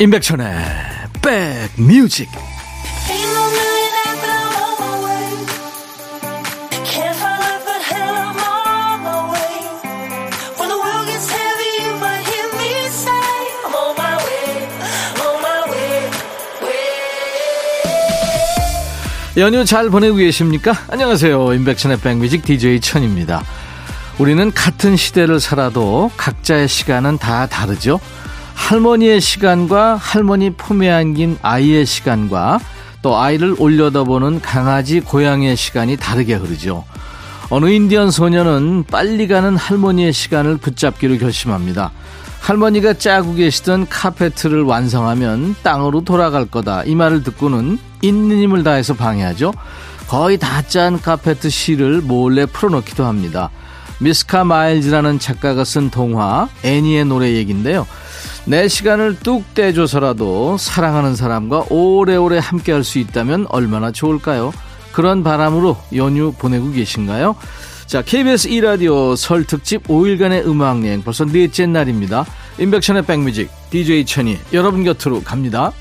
임백천의 백뮤직 연휴 잘 보내고 계십니까? 안녕하세요. 임백천의 백뮤직 DJ 천입니다. 우리는 같은 시대를 살아도 각자의 시간은 다 다르죠? 할머니의 시간과 할머니 품에 안긴 아이의 시간과 또 아이를 올려다보는 강아지 고양이의 시간이 다르게 흐르죠. 어느 인디언 소녀는 빨리 가는 할머니의 시간을 붙잡기로 결심합니다. 할머니가 짜고 계시던 카페트를 완성하면 땅으로 돌아갈 거다. 이 말을 듣고는 있는 힘을 다해서 방해하죠. 거의 다 짠 카페트 실을 몰래 풀어놓기도 합니다. 미스카 마일즈라는 작가가 쓴 동화 애니의 노래 얘기인데요. 내 시간을 뚝 떼줘서라도 사랑하는 사람과 오래오래 함께 할 수 있다면 얼마나 좋을까요? 그런 바람으로 연휴 보내고 계신가요? 자, KBS 2라디오 설 특집 5일간의 음악여행 벌써 넷째 날입니다. 인백션의 백뮤직, DJ 천이 여러분 곁으로 갑니다.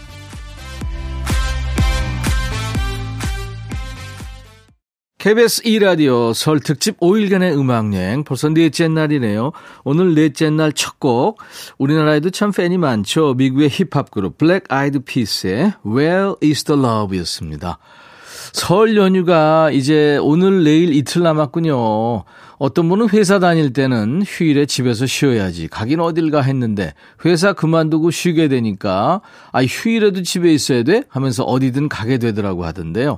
KBS 2라디오 설 특집 5일간의 음악여행 벌써 넷째 날이네요. 오늘 넷째 날 첫 곡 우리나라에도 참 팬이 많죠. 미국의 힙합 그룹 블랙 아이드 피스의 Where is the Love 였습니다. 설 연휴가 이제 오늘 내일 이틀 남았군요. 어떤 분은 회사 다닐 때는 휴일에 집에서 쉬어야지. 가긴 어딜 가 했는데 회사 그만두고 쉬게 되니까 아 휴일에도 집에 있어야 돼 하면서 어디든 가게 되더라고 하던데요.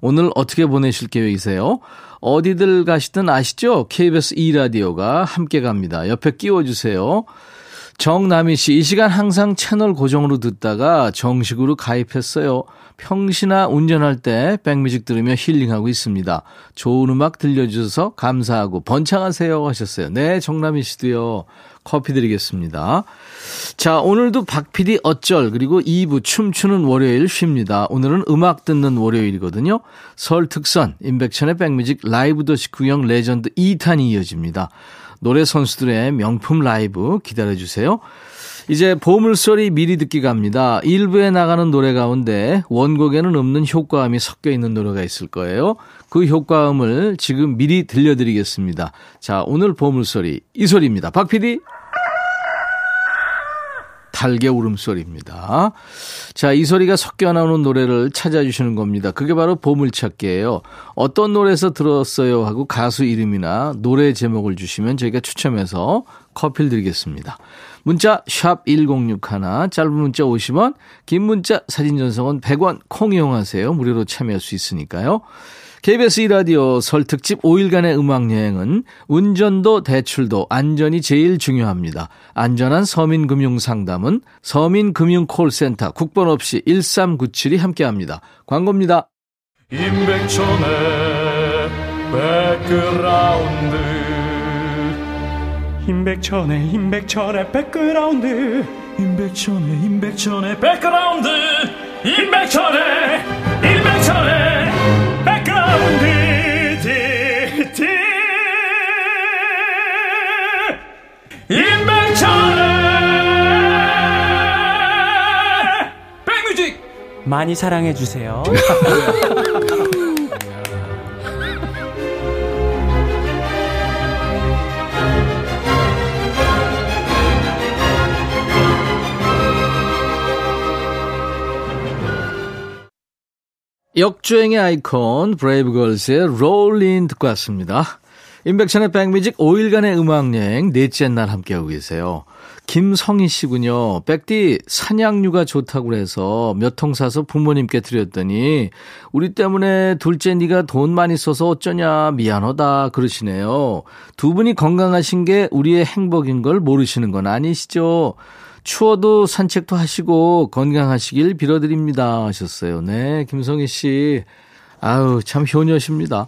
오늘 어떻게 보내실 계획이세요? 어디들 가시든 아시죠? KBS 2라디오가 함께 갑니다. 옆에 끼워주세요. 정남희 씨, 이 시간 항상 채널 고정으로 듣다가 정식으로 가입했어요. 평시나 운전할 때 백뮤직 들으며 힐링하고 있습니다. 좋은 음악 들려주셔서 감사하고 번창하세요 하셨어요. 네, 정남희 씨도요. 커피 드리겠습니다. 자, 오늘도 박 PD 어쩔 그리고 2부 춤추는 월요일 쉽니다. 오늘은 음악 듣는 월요일이거든요. 설 특선 임백천의 백뮤직 라이브 도시 구경 레전드 2탄이 이어집니다. 노래 선수들의 명품 라이브 기다려 주세요. 이제 보물소리 미리 듣기 갑니다. 일부에 나가는 노래 가운데 원곡에는 없는 효과음이 섞여 있는 노래가 있을 거예요. 그 효과음을 지금 미리 들려드리겠습니다. 자, 오늘 보물소리 이 소리입니다. 박 PD. 닭의 울음소리입니다. 자, 이 소리가 섞여 나오는 노래를 찾아주시는 겁니다. 그게 바로 보물찾기예요. 어떤 노래에서 들었어요 하고 가수 이름이나 노래 제목을 주시면 저희가 추첨해서 커피를 드리겠습니다. 문자 1061, 짧은 문자 50원, 긴 문자 사진 전송은 100원 콩 이용하세요. 무료로 참여할 수 있으니까요. KBS 2라디오 설 특집 5일간의 음악여행은 운전도 대출도 안전이 제일 중요합니다. 안전한 서민금융상담은 서민금융콜센터 국번 없이 1397이 함께합니다. 광고입니다. 임백천의 백그라운드 임백천의 임백천의 백그라운드 임백천의 임백천의 백그라운드 임백천의 많이 사랑해 주세요. 역주행의 아이콘 브레이브걸스의 롤린 듣고 왔습니다. 인백션의 백뮤직 5일간의 음악여행 넷째 날 함께하고 계세요. 김성희 씨군요. 백디 산양류가 좋다고 해서 몇 통 사서 부모님께 드렸더니 우리 때문에 둘째 네가 돈 많이 써서 어쩌냐 미안하다 그러시네요. 두 분이 건강하신 게 우리의 행복인 걸 모르시는 건 아니시죠? 추워도 산책도 하시고 건강하시길 빌어드립니다 하셨어요. 네, 김성희 씨. 아유, 참 효녀십니다.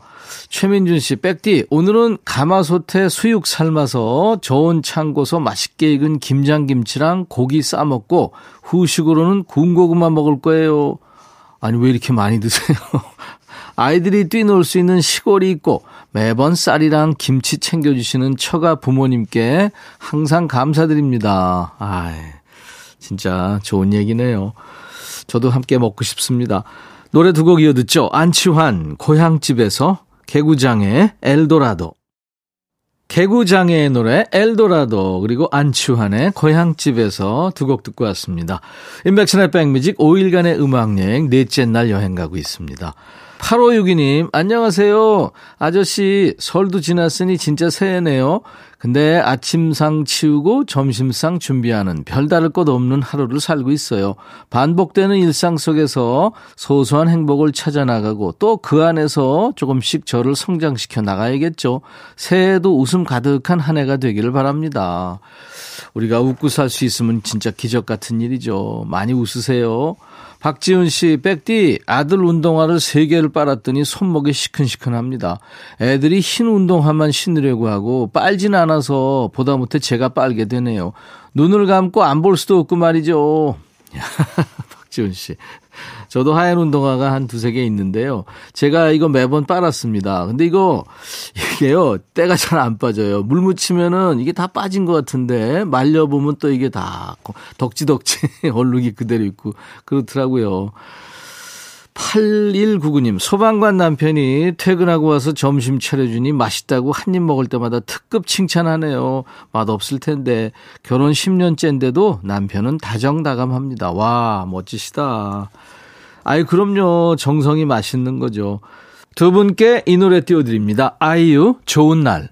최민준 씨, 백디, 오늘은 가마솥에 수육 삶아서 저온 창고서 맛있게 익은 김장김치랑 고기 싸먹고 후식으로는 군고구마 먹을 거예요. 아니, 왜 이렇게 많이 드세요? 아이들이 뛰놀 수 있는 시골이 있고 매번 쌀이랑 김치 챙겨주시는 처가 부모님께 항상 감사드립니다. 아이. 진짜 좋은 얘기네요. 저도 함께 먹고 싶습니다. 노래 두 곡 이어 듣죠. 안치환, 고향집에서 개구장의 엘도라도. 개구장의 노래 엘도라도 그리고 안치환의 고향집에서 두 곡 듣고 왔습니다. 인백천의 백뮤직 5일간의 음악여행 넷째 날 여행 가고 있습니다. 8562님, 안녕하세요. 아저씨, 설도 지났으니 진짜 새해네요. 근데 아침상 치우고 점심상 준비하는 별다를 것 없는 하루를 살고 있어요. 반복되는 일상 속에서 소소한 행복을 찾아 나가고 또 그 안에서 조금씩 저를 성장시켜 나가야겠죠. 새해에도 웃음 가득한 한 해가 되기를 바랍니다. 우리가 웃고 살 수 있으면 진짜 기적 같은 일이죠. 많이 웃으세요. 박지훈 씨, 백디, 아들 운동화를 3개를 빨았더니 손목이 시큰시큰합니다. 애들이 흰 운동화만 신으려고 하고 빨진 않아서 보다 못해 제가 빨게 되네요. 눈을 감고 안 볼 수도 없고 말이죠. 박지훈 씨. 저도 하얀 운동화가 한 두세 개 있는데요. 제가 이거 매번 빨았습니다. 근데 이거, 이게요, 때가 잘 안 빠져요. 물 묻히면은 이게 다 빠진 것 같은데, 말려보면 또 이게 다 덕지덕지 얼룩이 그대로 있고, 그렇더라고요. 8199님, 소방관 남편이 퇴근하고 와서 점심 차려주니 맛있다고 한 입 먹을 때마다 특급 칭찬하네요. 맛없을 텐데, 결혼 10년째인데도 남편은 다정다감합니다. 와, 멋지시다. 아이, 그럼요. 정성이 맛있는 거죠. 두 분께 이 노래 띄워드립니다. 아이유, 좋은 날.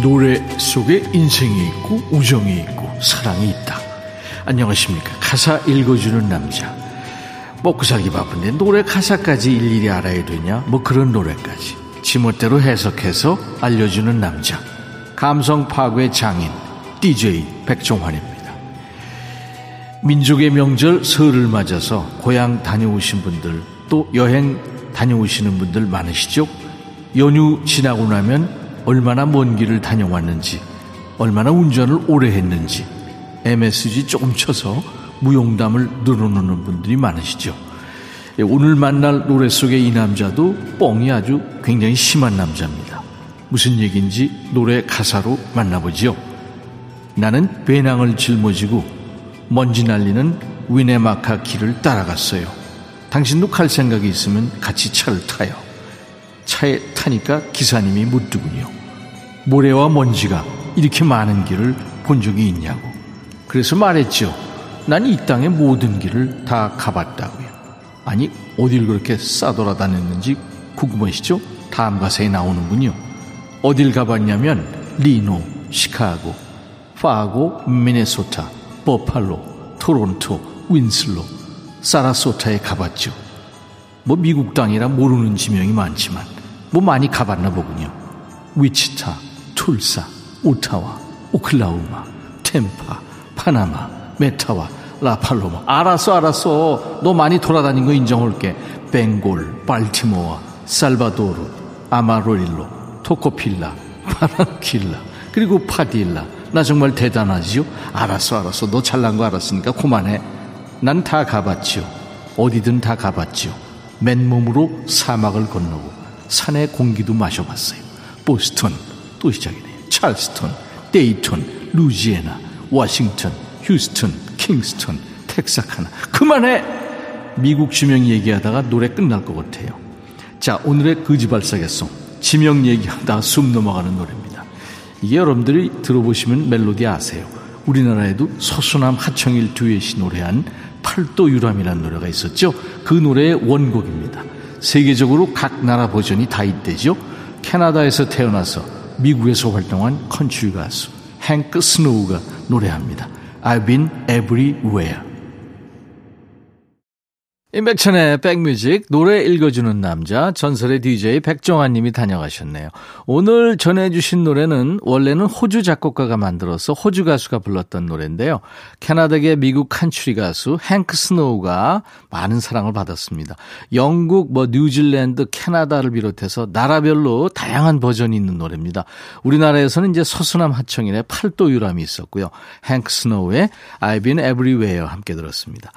노래 속에 인생이 있고, 우정이 있고, 사랑이 있다. 안녕하십니까. 가사 읽어주는 남자. 먹고 살기 바쁜데 노래 가사까지 일일이 알아야 되냐? 뭐 그런 노래까지. 지멋대로 해석해서 알려주는 남자. 감성 파괴 장인 DJ 백종환입니다. 민족의 명절 설을 맞아서 고향 다녀오신 분들 또 여행 다녀오시는 분들 많으시죠? 연휴 지나고 나면 얼마나 먼 길을 다녀왔는지 얼마나 운전을 오래 했는지 MSG 조금 쳐서 무용담을 늘어놓는 분들이 많으시죠? 예, 오늘 만날 노래 속의 이 남자도 뻥이 아주 굉장히 심한 남자입니다. 무슨 얘기인지 노래 가사로 만나보지요. 나는 배낭을 짊어지고 먼지 날리는 위네마카 길을 따라갔어요. 당신도 갈 생각이 있으면 같이 차를 타요. 차에 타니까 기사님이 묻더군요. 모래와 먼지가 이렇게 많은 길을 본 적이 있냐고. 그래서 말했죠. 난 이 땅의 모든 길을 다 가봤다고요. 아니, 어딜 그렇게 싸돌아다녔는지 궁금하시죠? 다음 가사에 나오는군요. 어딜 가봤냐면 리노, 시카고, 파고, 미네소타, 버팔로, 토론토, 윈슬로, 사라소타에 가봤죠. 뭐 미국 땅이라 모르는 지명이 많지만 뭐 많이 가봤나 보군요. 위치타, 툴사, 오타와, 오클라호마, 템파, 파나마, 메타와, 라팔로마. 알았어, 알았어. 너 많이 돌아다닌 거 인정할게. 벵골, 발티모아, 살바도르, 아마로릴로, 토코필라, 파란킬라, 그리고 파딜라. 나 정말 대단하지요? 알았어, 알았어. 너 잘난 거 알았으니까 그만해. 난 다 가봤지요. 어디든 다 가봤지요. 맨몸으로 사막을 건너고 산의 공기도 마셔봤어요. 보스턴, 또 시작이네요. 찰스턴, 데이턴, 루지애나, 워싱턴, 휴스턴, 킹스턴, 텍사카나. 그만해! 미국 지명 얘기하다가 노래 끝날 것 같아요. 자, 오늘의 거지발싸개 song. 지명 얘기하다 숨 넘어가는 노래입니다. 이게 여러분들이 들어보시면 멜로디 아세요. 우리나라에도 서수남 하청일 듀엣이 노래한 팔도 유람이라는 노래가 있었죠. 그 노래의 원곡입니다. 세계적으로 각 나라 버전이 다 있대죠. 캐나다에서 태어나서 미국에서 활동한 컨츄리 가수 행크 스노우가 노래합니다. I've been everywhere. 임백천의 백뮤직 노래 읽어주는 남자 전설의 DJ 백종환 님이 다녀가셨네요. 오늘 전해주신 노래는 원래는 호주 작곡가가 만들어서 호주 가수가 불렀던 노래인데요. 캐나다계 미국 칸츄리 가수 행크 스노우가 많은 사랑을 받았습니다. 영국, 뭐 뉴질랜드, 캐나다를 비롯해서 나라별로 다양한 버전이 있는 노래입니다. 우리나라에서는 이제 서수남 하청일의 팔도 유람이 있었고요. 행크 스노우의 I've been everywhere 함께 들었습니다.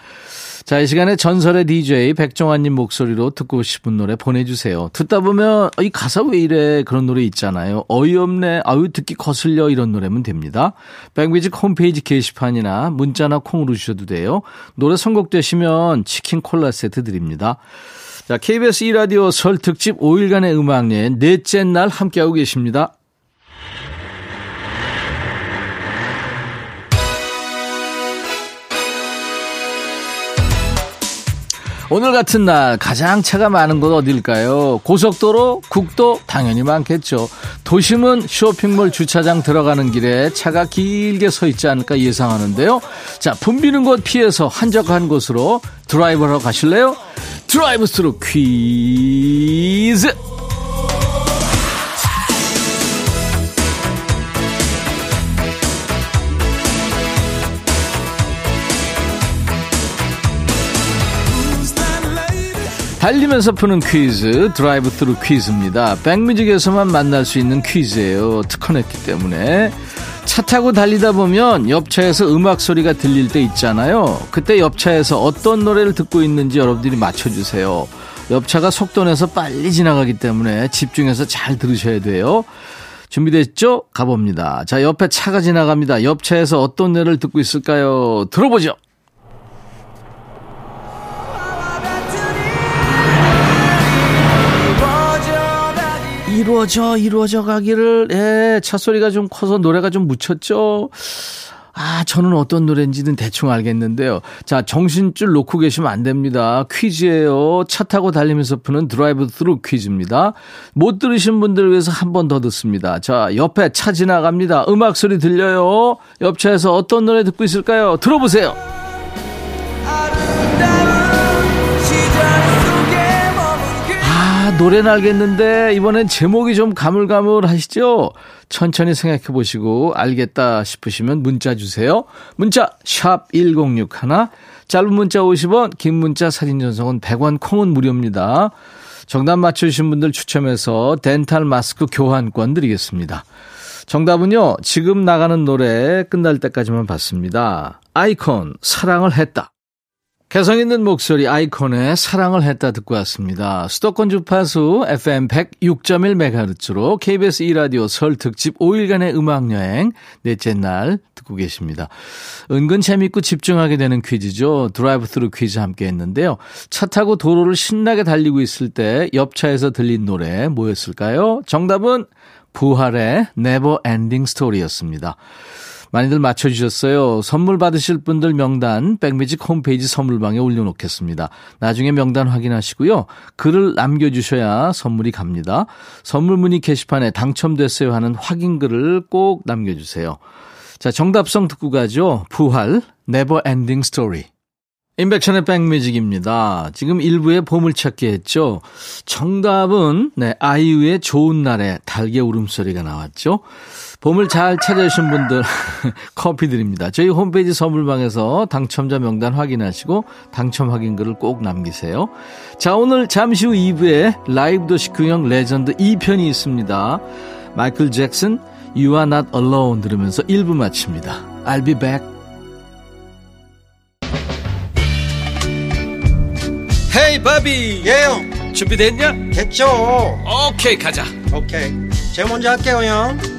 자, 이 시간에 전설의 DJ 백종환님 목소리로 듣고 싶은 노래 보내주세요. 듣다 보면, 이 가사 왜 이래? 그런 노래 있잖아요. 어이없네. 아유, 듣기 거슬려. 이런 노래면 됩니다. 백뮤직 홈페이지 게시판이나 문자나 콩으로 주셔도 돼요. 노래 선곡되시면 치킨 콜라 세트 드립니다. 자, KBS 2라디오 설 특집 5일간의 음악여행 넷째 날 함께하고 계십니다. 오늘 같은 날 가장 차가 많은 곳 어딜까요? 고속도로, 국도 당연히 많겠죠. 도심은 쇼핑몰 주차장 들어가는 길에 차가 길게 서 있지 않을까 예상하는데요. 자, 붐비는 곳 피해서 한적한 곳으로 드라이브하러 가실래요? 드라이브 스루 퀴즈! 달리면서 푸는 퀴즈 드라이브 스루 퀴즈입니다. 백뮤직에서만 만날 수 있는 퀴즈예요. 특허냈기 때문에 차 타고 달리다 보면 옆차에서 음악 소리가 들릴 때 있잖아요. 그때 옆차에서 어떤 노래를 듣고 있는지 여러분들이 맞춰주세요. 옆차가 속도 내서 빨리 지나가기 때문에 집중해서 잘 들으셔야 돼요. 준비됐죠? 가봅니다. 자, 옆에 차가 지나갑니다. 옆차에서 어떤 노래를 듣고 있을까요? 들어보죠. 이루어져 이루어져 가기를 예, 차 소리가 좀 커서 노래가 좀 묻혔죠. 아, 저는 어떤 노래인지는 대충 알겠는데요. 자, 정신줄 놓고 계시면 안 됩니다. 퀴즈예요. 차 타고 달리면서 푸는 드라이브 스루 퀴즈입니다. 못 들으신 분들을 위해서 한 번 더 듣습니다. 자, 옆에 차 지나갑니다. 음악 소리 들려요. 옆 차에서 어떤 노래 듣고 있을까요? 들어보세요. 노래는 알겠는데 이번엔 제목이 좀 가물가물하시죠? 천천히 생각해 보시고 알겠다 싶으시면 문자 주세요. 문자 샵 1061, 짧은 문자 50원, 긴 문자 사진 전송은 100원, 콩은 무료입니다. 정답 맞춰주신 분들 추첨해서 덴탈 마스크 교환권 드리겠습니다. 정답은요, 지금 나가는 노래 끝날 때까지만 받습니다. 아이콘, 사랑을 했다. 개성 있는 목소리 아이콘의 사랑을 했다 듣고 왔습니다. 수도권 주파수 FM 106.1MHz로 KBS 2라디오 설 특집 5일간의 음악여행 넷째 날 듣고 계십니다. 은근 재밌고 집중하게 되는 퀴즈죠. 드라이브 스루 퀴즈 함께 했는데요. 차 타고 도로를 신나게 달리고 있을 때 옆차에서 들린 노래 뭐였을까요? 정답은 부활의 Never Ending Story였습니다. 많이들 맞춰주셨어요. 선물 받으실 분들 명단 백뮤직 홈페이지 선물방에 올려놓겠습니다. 나중에 명단 확인하시고요. 글을 남겨주셔야 선물이 갑니다. 선물 문의 게시판에 당첨됐어요 하는 확인 글을 꼭 남겨주세요. 자, 정답성 듣고 가죠. 부활, Never Ending Story. 인백션의 백뮤직입니다. 지금 일부에 보물찾기 했죠. 정답은, 네, 아이유의 좋은 날에 달개 울음소리가 나왔죠. 보물 잘 찾아주신 분들 커피 드립니다. 저희 홈페이지 선물방에서 당첨자 명단 확인하시고 당첨 확인글을 꼭 남기세요. 자, 오늘 잠시 후 2부에 라이브 도시 구경 레전드 2편이 있습니다. 마이클 잭슨 You are not alone 들으면서 1부 마칩니다. I'll be back. Hey 바비 예영 준비됐냐? 됐죠 오케이 가자 오케이 제가 먼저 할게요 형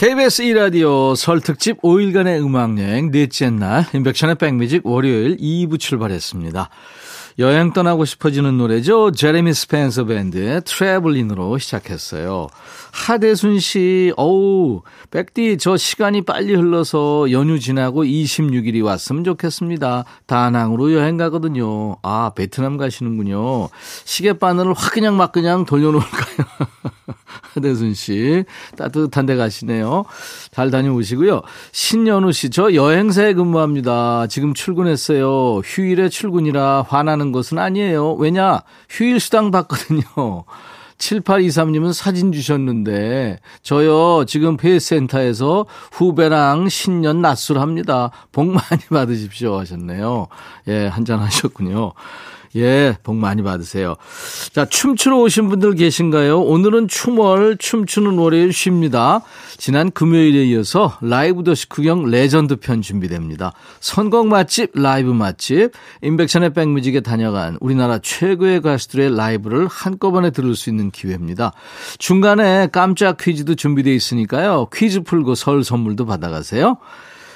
KBS 2라디오 설 특집 5일간의 음악여행 넷째 날 인백션의 백뮤직 월요일 2부 출발했습니다. 여행 떠나고 싶어지는 노래죠. 제레미 스펜서 밴드의 트래블린으로 시작했어요. 하대순 씨, 어우, 백디 저 시간이 빨리 흘러서 연휴 지나고 26일이 왔으면 좋겠습니다. 다낭으로 여행 가거든요. 아, 베트남 가시는군요. 시계바늘을 확 그냥 막 그냥 돌려놓을까요? 하대순 씨. 따뜻한 데 가시네요. 잘 다녀오시고요. 신연우 씨, 저 여행사에 근무합니다. 지금 출근했어요. 휴일에 출근이라 화나는 것은 아니에요. 왜냐? 휴일 수당 받거든요. 7823님은 사진 주셨는데, 저요, 지금 페이센터에서 후배랑 신년 낮술합니다. 복 많이 받으십시오 하셨네요. 예, 한잔 하셨군요. 예, 복 많이 받으세요. 자, 춤추러 오신 분들 계신가요? 오늘은 춤월, 춤추는 월요일 쉽니다. 지난 금요일에 이어서 라이브 도시 구경 레전드 편 준비됩니다. 선곡 맛집, 라이브 맛집, 임백천의 백뮤직에 다녀간 우리나라 최고의 가수들의 라이브를 한꺼번에 들을 수 있는 기회입니다. 중간에 깜짝 퀴즈도 준비되어 있으니까요. 퀴즈 풀고 설 선물도 받아가세요.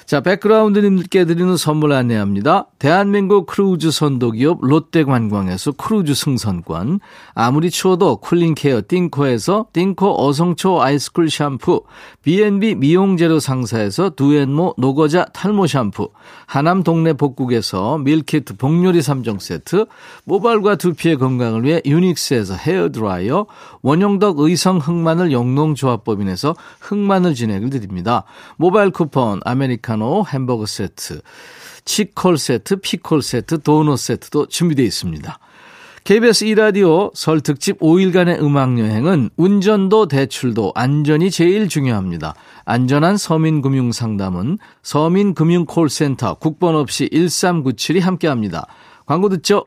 자, 백그라운드님들께 드리는 선물 안내합니다. 대한민국 크루즈 선도기업 롯데관광에서 크루즈 승선권, 아무리 추워도 cooling care 띵코에서 띵코 어성초 아이스쿨 샴푸, B&B 미용재료 상사에서 두앤모 노거자 탈모 샴푸, 하남 동네 복국에서 밀키트 복요리 3종 세트, 모발과 두피의 건강을 위해 유닉스에서 헤어드라이어, 원용덕 의성 흑마늘 영농조합법인에서 흑마늘 진액을 드립니다. 모바일 쿠폰, 아메리카노, 햄버거 세트, 치콜 세트, 피콜 세트, 도넛 세트도 준비되어 있습니다. KBS 2라디오 설 특집 5일간의 음악여행은 운전도 대출도 안전이 제일 중요합니다. 안전한 서민금융 상담은 서민금융콜센터 국번 없이 1397이 함께합니다. 광고 듣죠?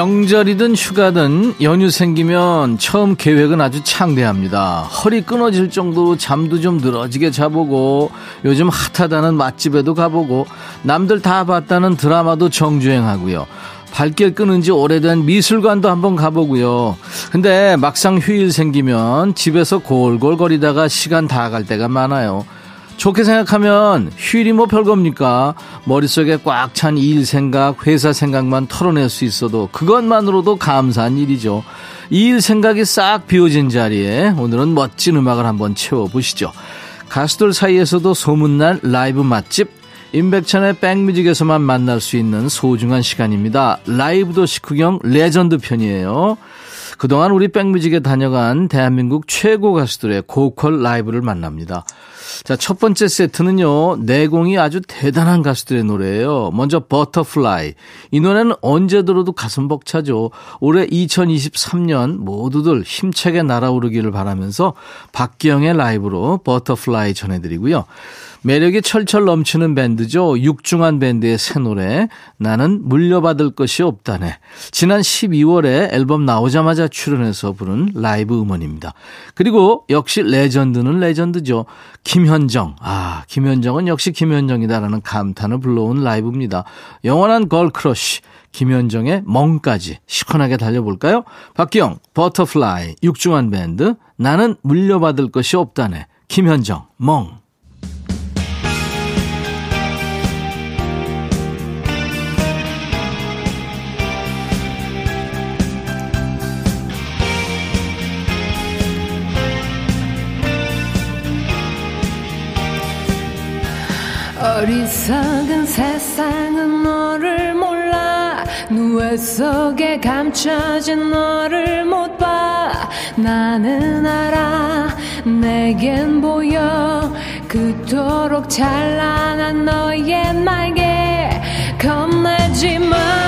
명절이든 휴가든 연휴 생기면 처음 계획은 아주 창대합니다. 허리 끊어질 정도로 잠도 좀 늘어지게 자보고 요즘 핫하다는 맛집에도 가보고 남들 다 봤다는 드라마도 정주행하고요. 발길 끊은 지 오래된 미술관도 한번 가보고요. 근데 막상 휴일 생기면 집에서 골골거리다가 시간 다 갈 때가 많아요. 좋게 생각하면 휴일이 뭐 별겁니까? 머릿속에 꽉 찬 일 생각, 회사 생각만 털어낼 수 있어도 그것만으로도 감사한 일이죠. 이 일 생각이 싹 비워진 자리에 오늘은 멋진 음악을 한번 채워보시죠. 가수들 사이에서도 소문난 라이브 맛집, 임백천의 백뮤직에서만 만날 수 있는 소중한 시간입니다. 라이브도 식후경 레전드 편이에요. 그동안 우리 백뮤직에 다녀간 대한민국 최고 가수들의 고퀄 라이브를 만납니다. 자, 첫 번째 세트는요, 내공이 아주 대단한 가수들의 노래예요. 먼저 Butterfly. 이 노래는 언제 들어도 가슴 벅차죠. 올해 2023년 모두들 힘차게 날아오르기를 바라면서 박기영의 라이브로 Butterfly 전해드리고요. 매력이 철철 넘치는 밴드죠. 육중완 밴드의 새 노래 나는 물려받을 것이 없다네. 지난 12월에 앨범 나오자마자 출연해서 부른 라이브 음원입니다. 그리고 역시 레전드는 레전드죠. 김현정. 아, 김현정은 역시 김현정이다라는 감탄을 불러온 라이브입니다. 영원한 걸크러쉬. 김현정의 멍까지 시원하게 달려볼까요? 박기영, Butterfly, 육중완 밴드, 나는 물려받을 것이 없다네. 김현정, 멍. 어리석은 세상은 너를 몰라. 누에 속에 감춰진 너를 못 봐. 나는 알아. 내겐 보여. 그토록 찬란한 너의 날개 겁내지 마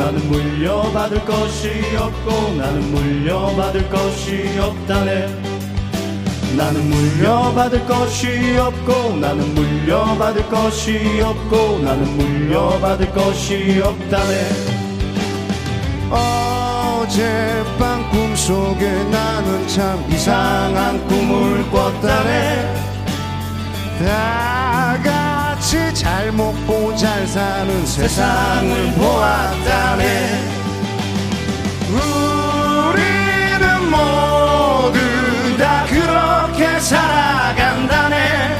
나는 물려받을 것이 없고 나는 물려받을 것이 없다네. 나는 물려받을 것이 없고 나는 물려받을 것이 없고 나는 물려받을 것이 없다네. 어젯밤 꿈속에 나는 참 이상한 꿈을 꿨다네. 같이 잘 먹고 잘 사는 세상을 보았다네. 우리는 모두 다 그렇게 살아간다네.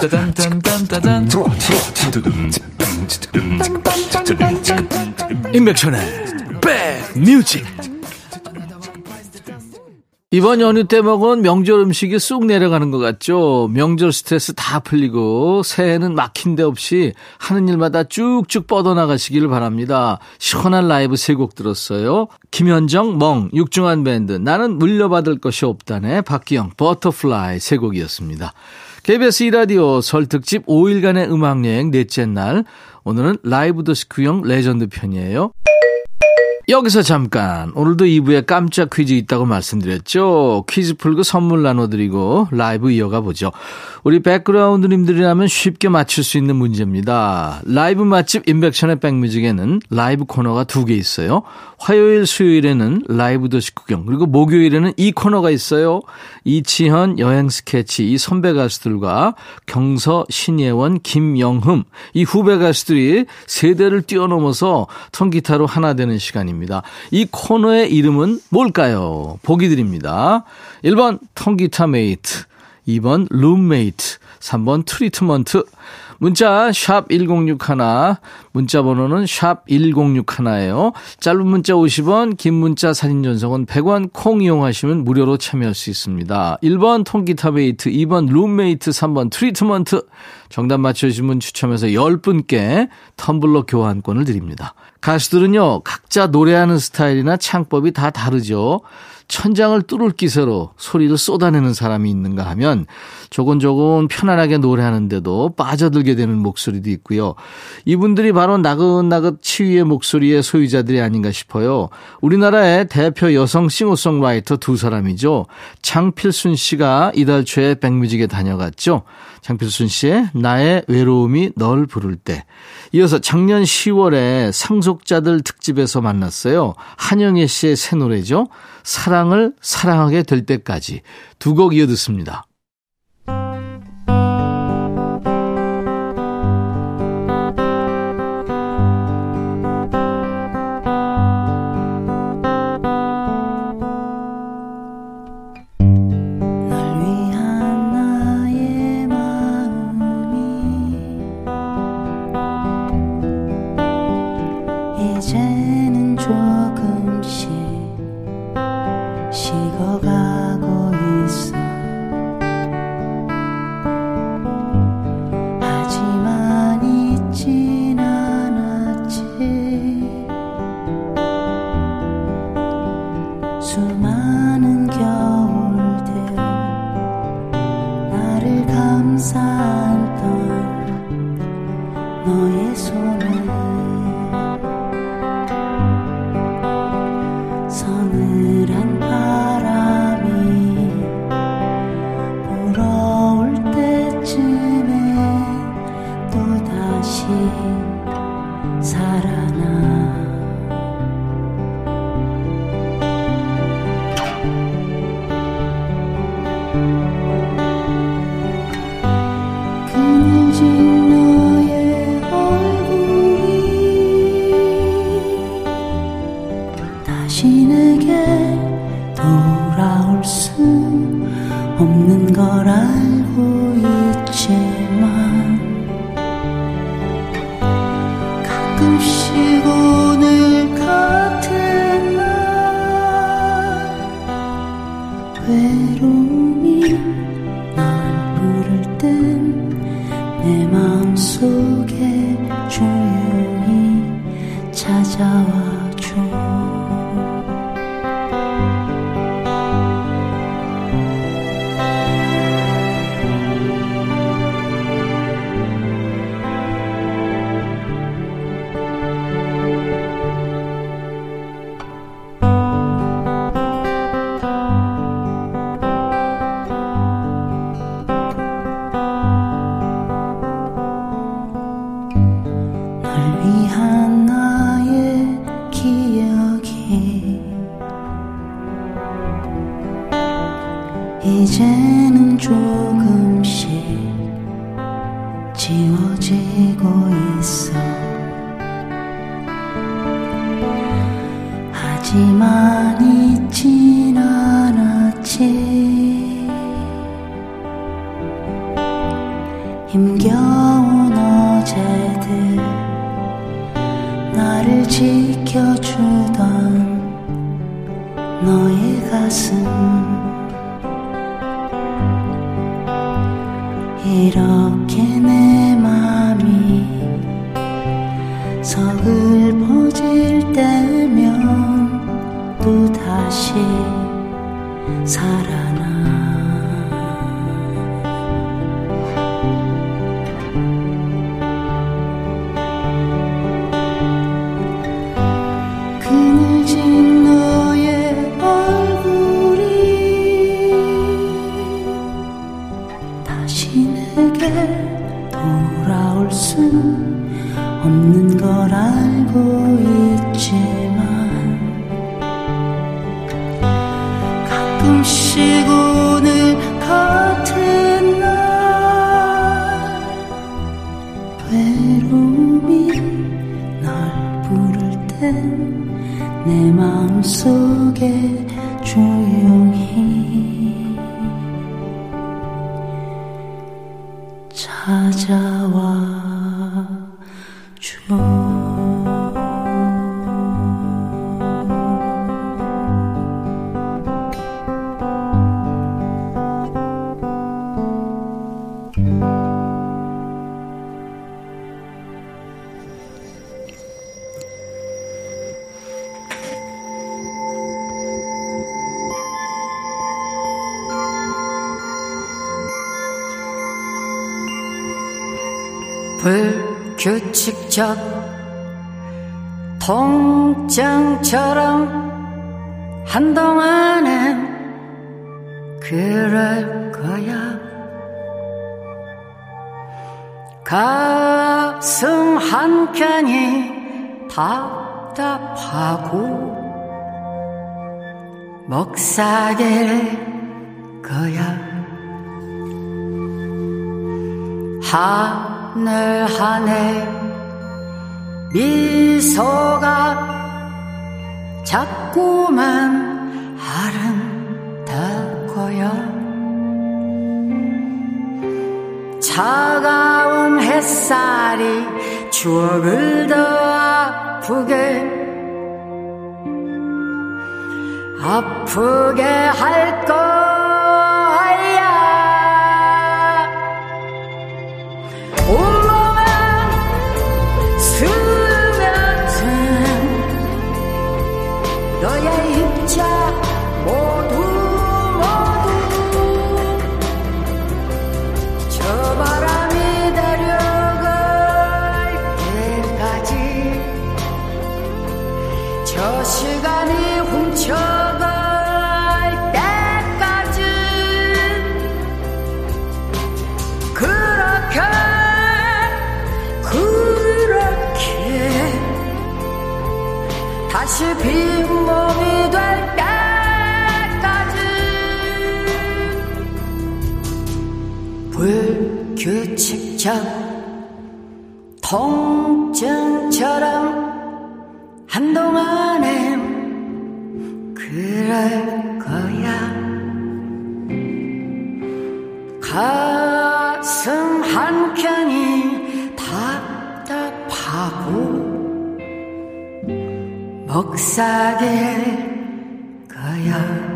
짜잔짠짠짜잔. 임백천의 백뮤직 이번 연휴 때 먹은 명절 음식이 쑥 내려가는 것 같죠? 명절 스트레스 다 풀리고 새해는 막힌 데 없이 하는 일마다 쭉쭉 뻗어나가시기를 바랍니다. 시원한 라이브 세 곡 들었어요. 김현정, 멍, 육중완 밴드, 나는 물려받을 것이 없다네, 박기영, Butterfly 세 곡이었습니다. KBS 2라디오 설 특집 5일간의 음악여행 넷째 날. 오늘은 라이브도 식후경 레전드 편이에요. 여기서 잠깐 오늘도 2부에 깜짝 퀴즈 있다고 말씀드렸죠. 퀴즈 풀고 선물 나눠드리고 라이브 이어가 보죠. 우리 백그라운드님들이라면 쉽게 맞출 수 있는 문제입니다. 라이브 맛집 임백천의 백뮤직에는 라이브 코너가 두 개 있어요. 화요일 수요일에는 라이브도 식후경 그리고 목요일에는 이 코너가 있어요. 이치현 여행 스케치 이 선배 가수들과 경서 신예원 김영흠 이 후배 가수들이 세대를 뛰어넘어서 통기타로 하나 되는 시간입니다. 이 코너의 이름은 뭘까요? 보기 드립니다. 1번 통기타 메이트 2번 룸메이트 3번 트리트먼트 문자 샵 1061, 문자 번호는 샵 1061예요. 짧은 문자 50원, 긴 문자 사진 전송은 100원, 콩 이용하시면 무료로 참여할 수 있습니다. 1번 통기타 메이트, 2번 룸메이트, 3번 트리트먼트. 정답 맞춰주신 분 추첨해서 10분께 텀블러 교환권을 드립니다. 가수들은요, 각자 노래하는 스타일이나 창법이 다 다르죠. 천장을 뚫을 기세로 소리를 쏟아내는 사람이 있는가 하면 조곤조곤 편안하게 노래하는데도 빠져들게 되는 목소리도 있고요. 이분들이 바로 나긋나긋 치유의 목소리의 소유자들이 아닌가 싶어요. 우리나라의 대표 여성 싱어송라이터 두 사람이죠. 장필순 씨가 이달 초에 백뮤직에 다녀갔죠. 장필순 씨의 나의 외로움이 널 부를 때. 이어서 작년 10월에 상속자들 특집에서 만났어요. 한영애 씨의 새 노래죠. 사랑을 사랑하게 될 때까지 두 곡 이어 듣습니다. 하 적 통장처럼 한동안은 그럴 거야. 가슴 한켠이 답답하고 목사길 거야. 하늘 하늘 미소가 자꾸만 아름답고요 차가운 햇살이 추억을 더 아프게 아프게 할 것. 척 통증처럼 한동안엔 그럴 거야. 가슴 한켠이 답답하고 목사길 거야.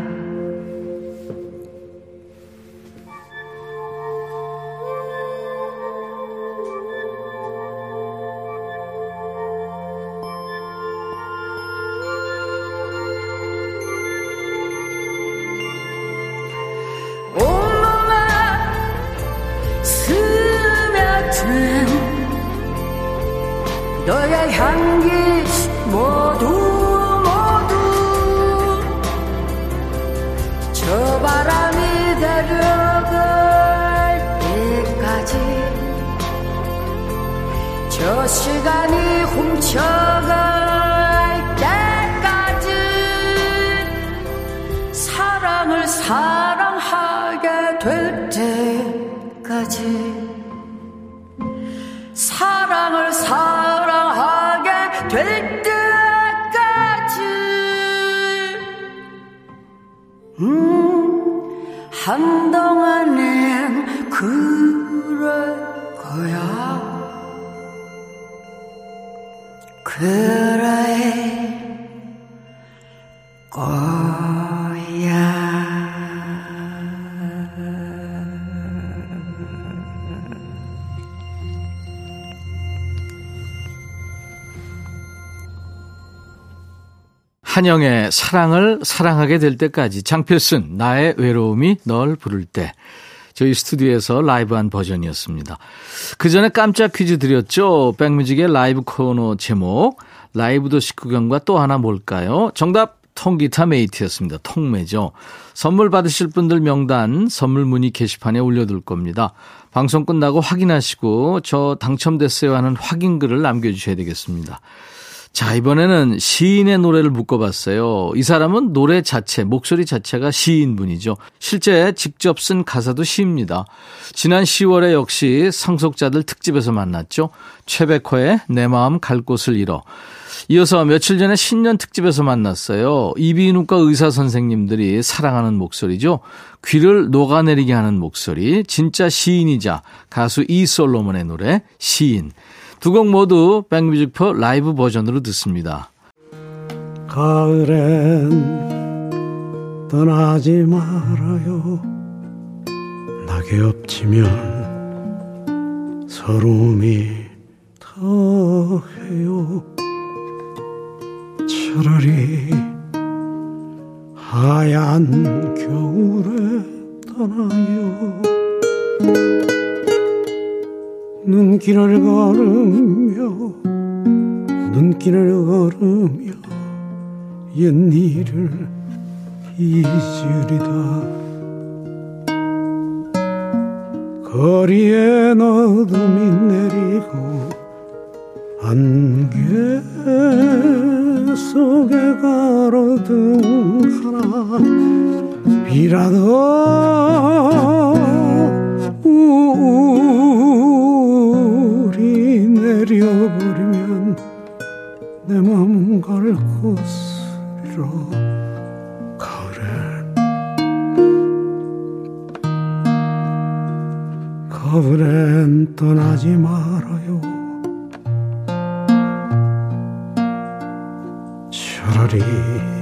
한영의 사랑을 사랑하게 될 때까지 장필순 나의 외로움이 널 부를 때 저희 스튜디오에서 라이브한 버전이었습니다. 그 전에 깜짝 퀴즈 드렸죠. 백뮤직의 라이브 코너 제목 라이브도 식구경과 또 하나 뭘까요? 정답 통기타 메이트였습니다. 통매죠. 선물 받으실 분들 명단 선물 문의 게시판에 올려둘 겁니다. 방송 끝나고 확인하시고 저 당첨됐어요 하는 확인글을 남겨주셔야 되겠습니다. 자, 이번에는 시인의 노래를 묶어봤어요. 이 사람은 노래 자체, 목소리 자체가 시인분이죠. 실제 직접 쓴 가사도 시입니다. 지난 10월에 역시 상속자들 특집에서 만났죠. 최백호의 내 마음 갈 곳을 잃어. 이어서 며칠 전에 신년 특집에서 만났어요. 이비인후과 의사 선생님들이 사랑하는 목소리죠. 귀를 녹아내리게 하는 목소리. 진짜 시인이자 가수 이솔로몬의 노래 시인. 두 곡 모두 백뮤직퍼 라이브 버전으로 듣습니다. 가을엔 떠나지 말아요. 낙엽 지면 서름이 더해요. 차라리 하얀 겨울에 떠나요 눈길을 걸으며 눈길을 걸으며 옛일을 잊으리다. 거리에 어둠이 내리고 안개 속에 가로등 하나 비라도 우울이 내려버리면 내 마음 갈 곳으로 가을엔 가을엔 떠나지 말아요. 차라리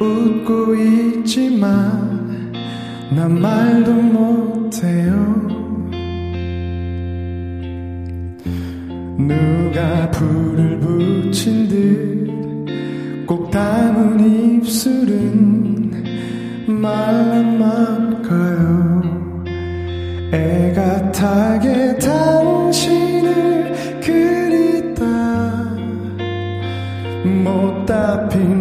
웃고 있지만 난 말도 못해요. 누가 불을 붙인 듯 꼭 담은 입술은 말랑말까요. 애가 타게 당신을 그리다 못다 핀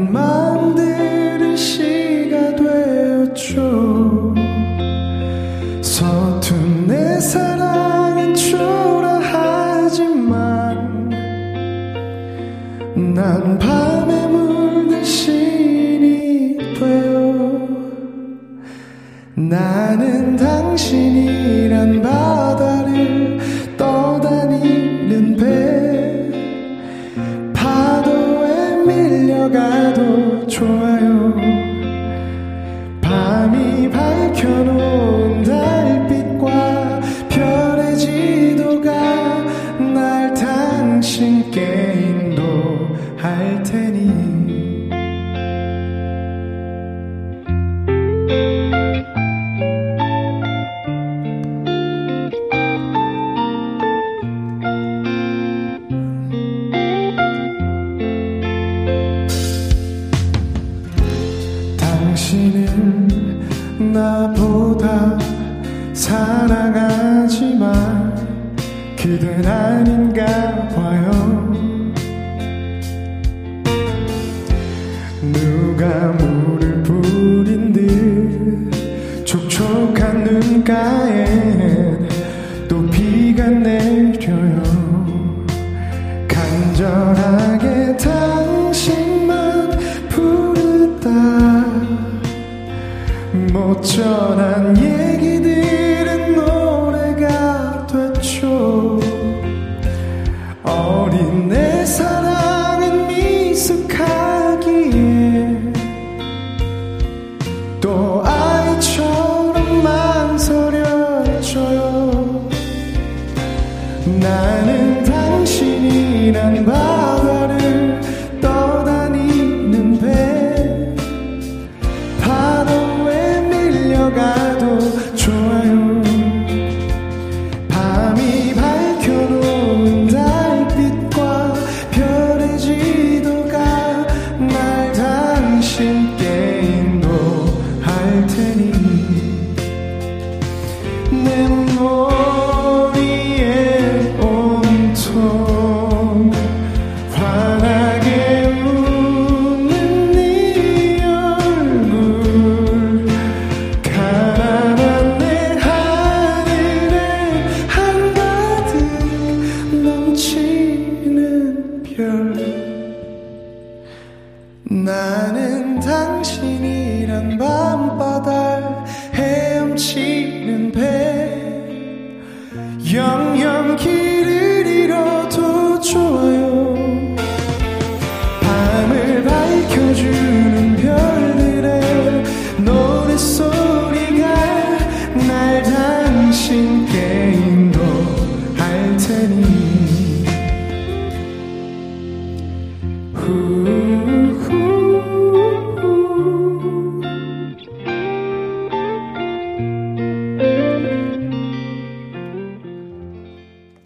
못 전한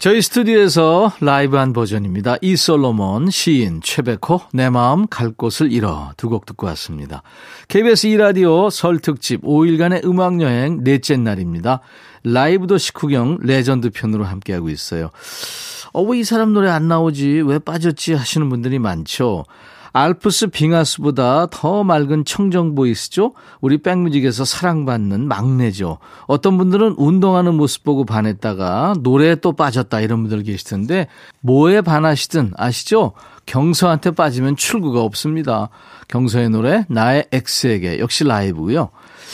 저희 스튜디오에서 라이브한 버전입니다. 이솔로몬, 시인, 최백호, 내 마음 갈 곳을 잃어 두 곡 듣고 왔습니다. KBS 2라디오 설 특집 5일간의 음악여행 넷째 날입니다. 라이브도 식후경 레전드 편으로 함께하고 있어요. 어, 왜 이 사람 노래 안 나오지? 왜 빠졌지? 하시는 분들이 많죠. 알프스 빙하수보다 더 맑은 청정 보이스죠? 우리 백뮤직에서 사랑받는 막내죠. 어떤 분들은 운동하는 모습 보고 반했다가 노래에 또 빠졌다 이런 분들 계시던데 뭐에 반하시든 아시죠? 경서한테 빠지면 출구가 없습니다. 경서의 노래 나의 X에게 역시 라이브고요.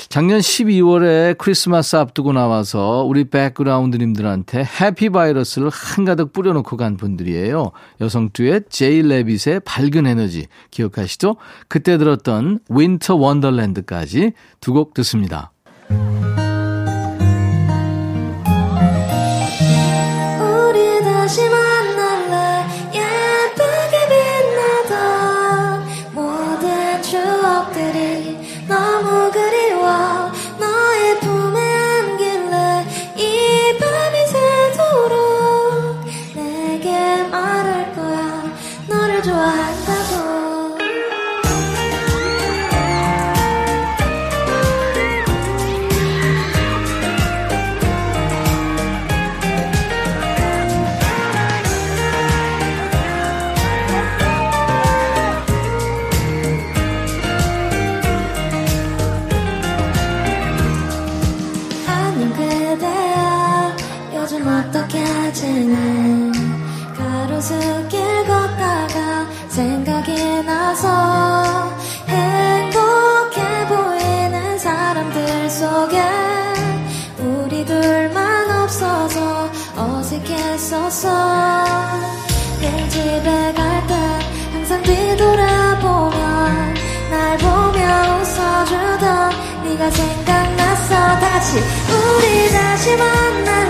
작년 12월에 크리스마스 앞두고 나와서 우리 백그라운드님들한테 해피 바이러스를 한가득 뿌려놓고 간 분들이에요. 여성 듀엣 제이 레빗의 밝은 에너지 기억하시죠? 그때 들었던 Winter Wonderland까지 두 곡 듣습니다. 나서 행복해 보이는 사람들 속에 우리 둘만 없어서 어색했었어. 내 집에 갈 때 항상 뒤돌아보면 날 보며 웃어주던 네가 생각났어. 다시 우리 다시 만날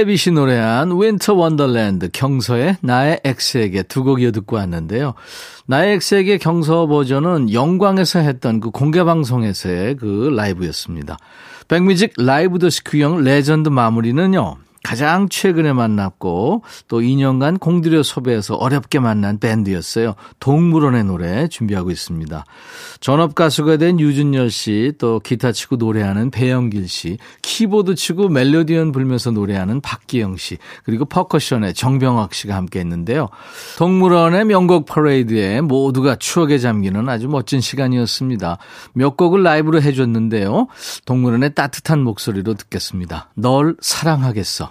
제이 레빗이 노래한 Winter Wonderland 경서의 나의 X에게 두 곡 이어 듣고 왔는데요. 나의 X에게 경서 버전은 영광에서 했던 그 공개 방송에서의 그 라이브였습니다. 백뮤직 라이브도 식후경 레전드 마무리는요. 가장 최근에 만났고 또 2년간 공들여 섭외해서 어렵게 만난 밴드였어요. 동물원의 노래 준비하고 있습니다. 전업 가수가 된 유준열 씨, 또 기타 치고 노래하는 배영길 씨, 키보드 치고 멜로디언 불면서 노래하는 박기영 씨, 그리고 퍼커션의 정병학 씨가 함께 했는데요. 동물원의 명곡 퍼레이드에 모두가 추억에 잠기는 아주 멋진 시간이었습니다. 몇 곡을 라이브로 해줬는데요. 동물원의 따뜻한 목소리로 듣겠습니다. 널 사랑하겠어.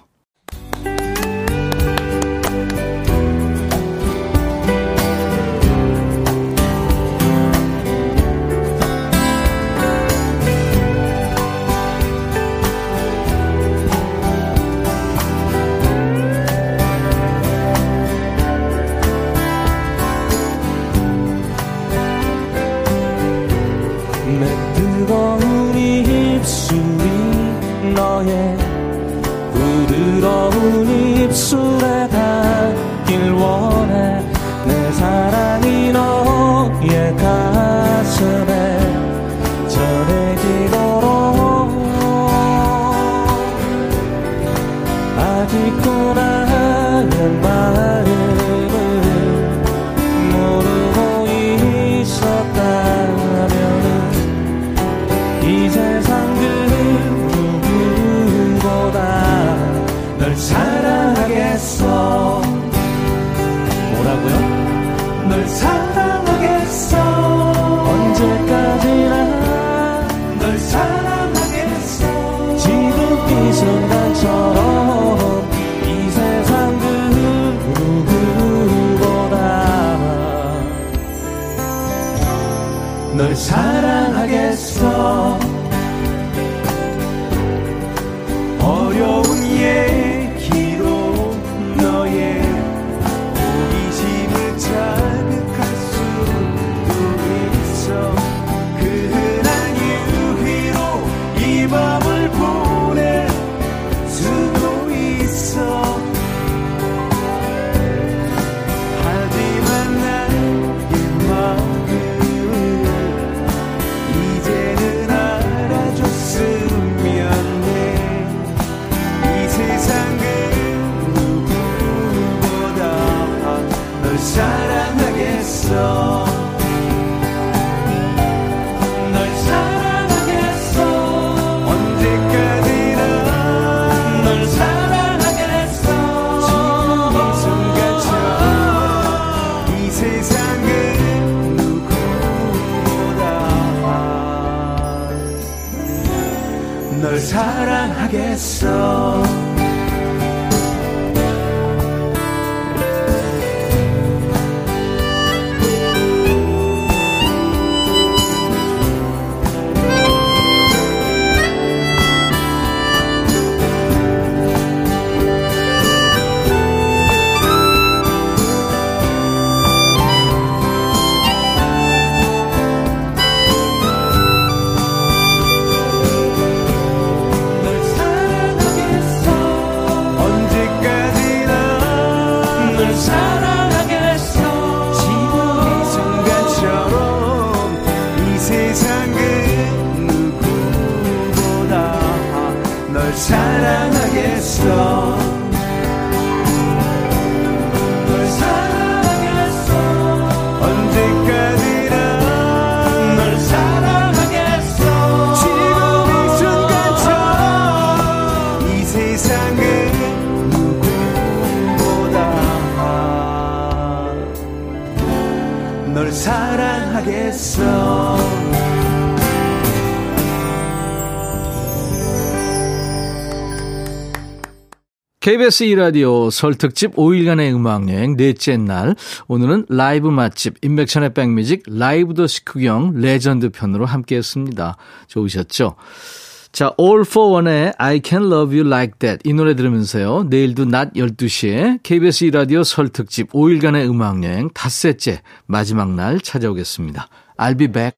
KBS 2라디오 설 특집 5일간의 음악여행 넷째 날. 오늘은 라이브 맛집 임백천의 백뮤직 라이브도 식후경 레전드 편으로 함께 했습니다. 좋으셨죠? 자, All for One의 I Can Love You Like That 이 노래 들으면서요. 내일도 낮 12시에 KBS 2라디오 설 특집 5일간의 음악여행 닷새째 마지막 날 찾아오겠습니다. I'll be back.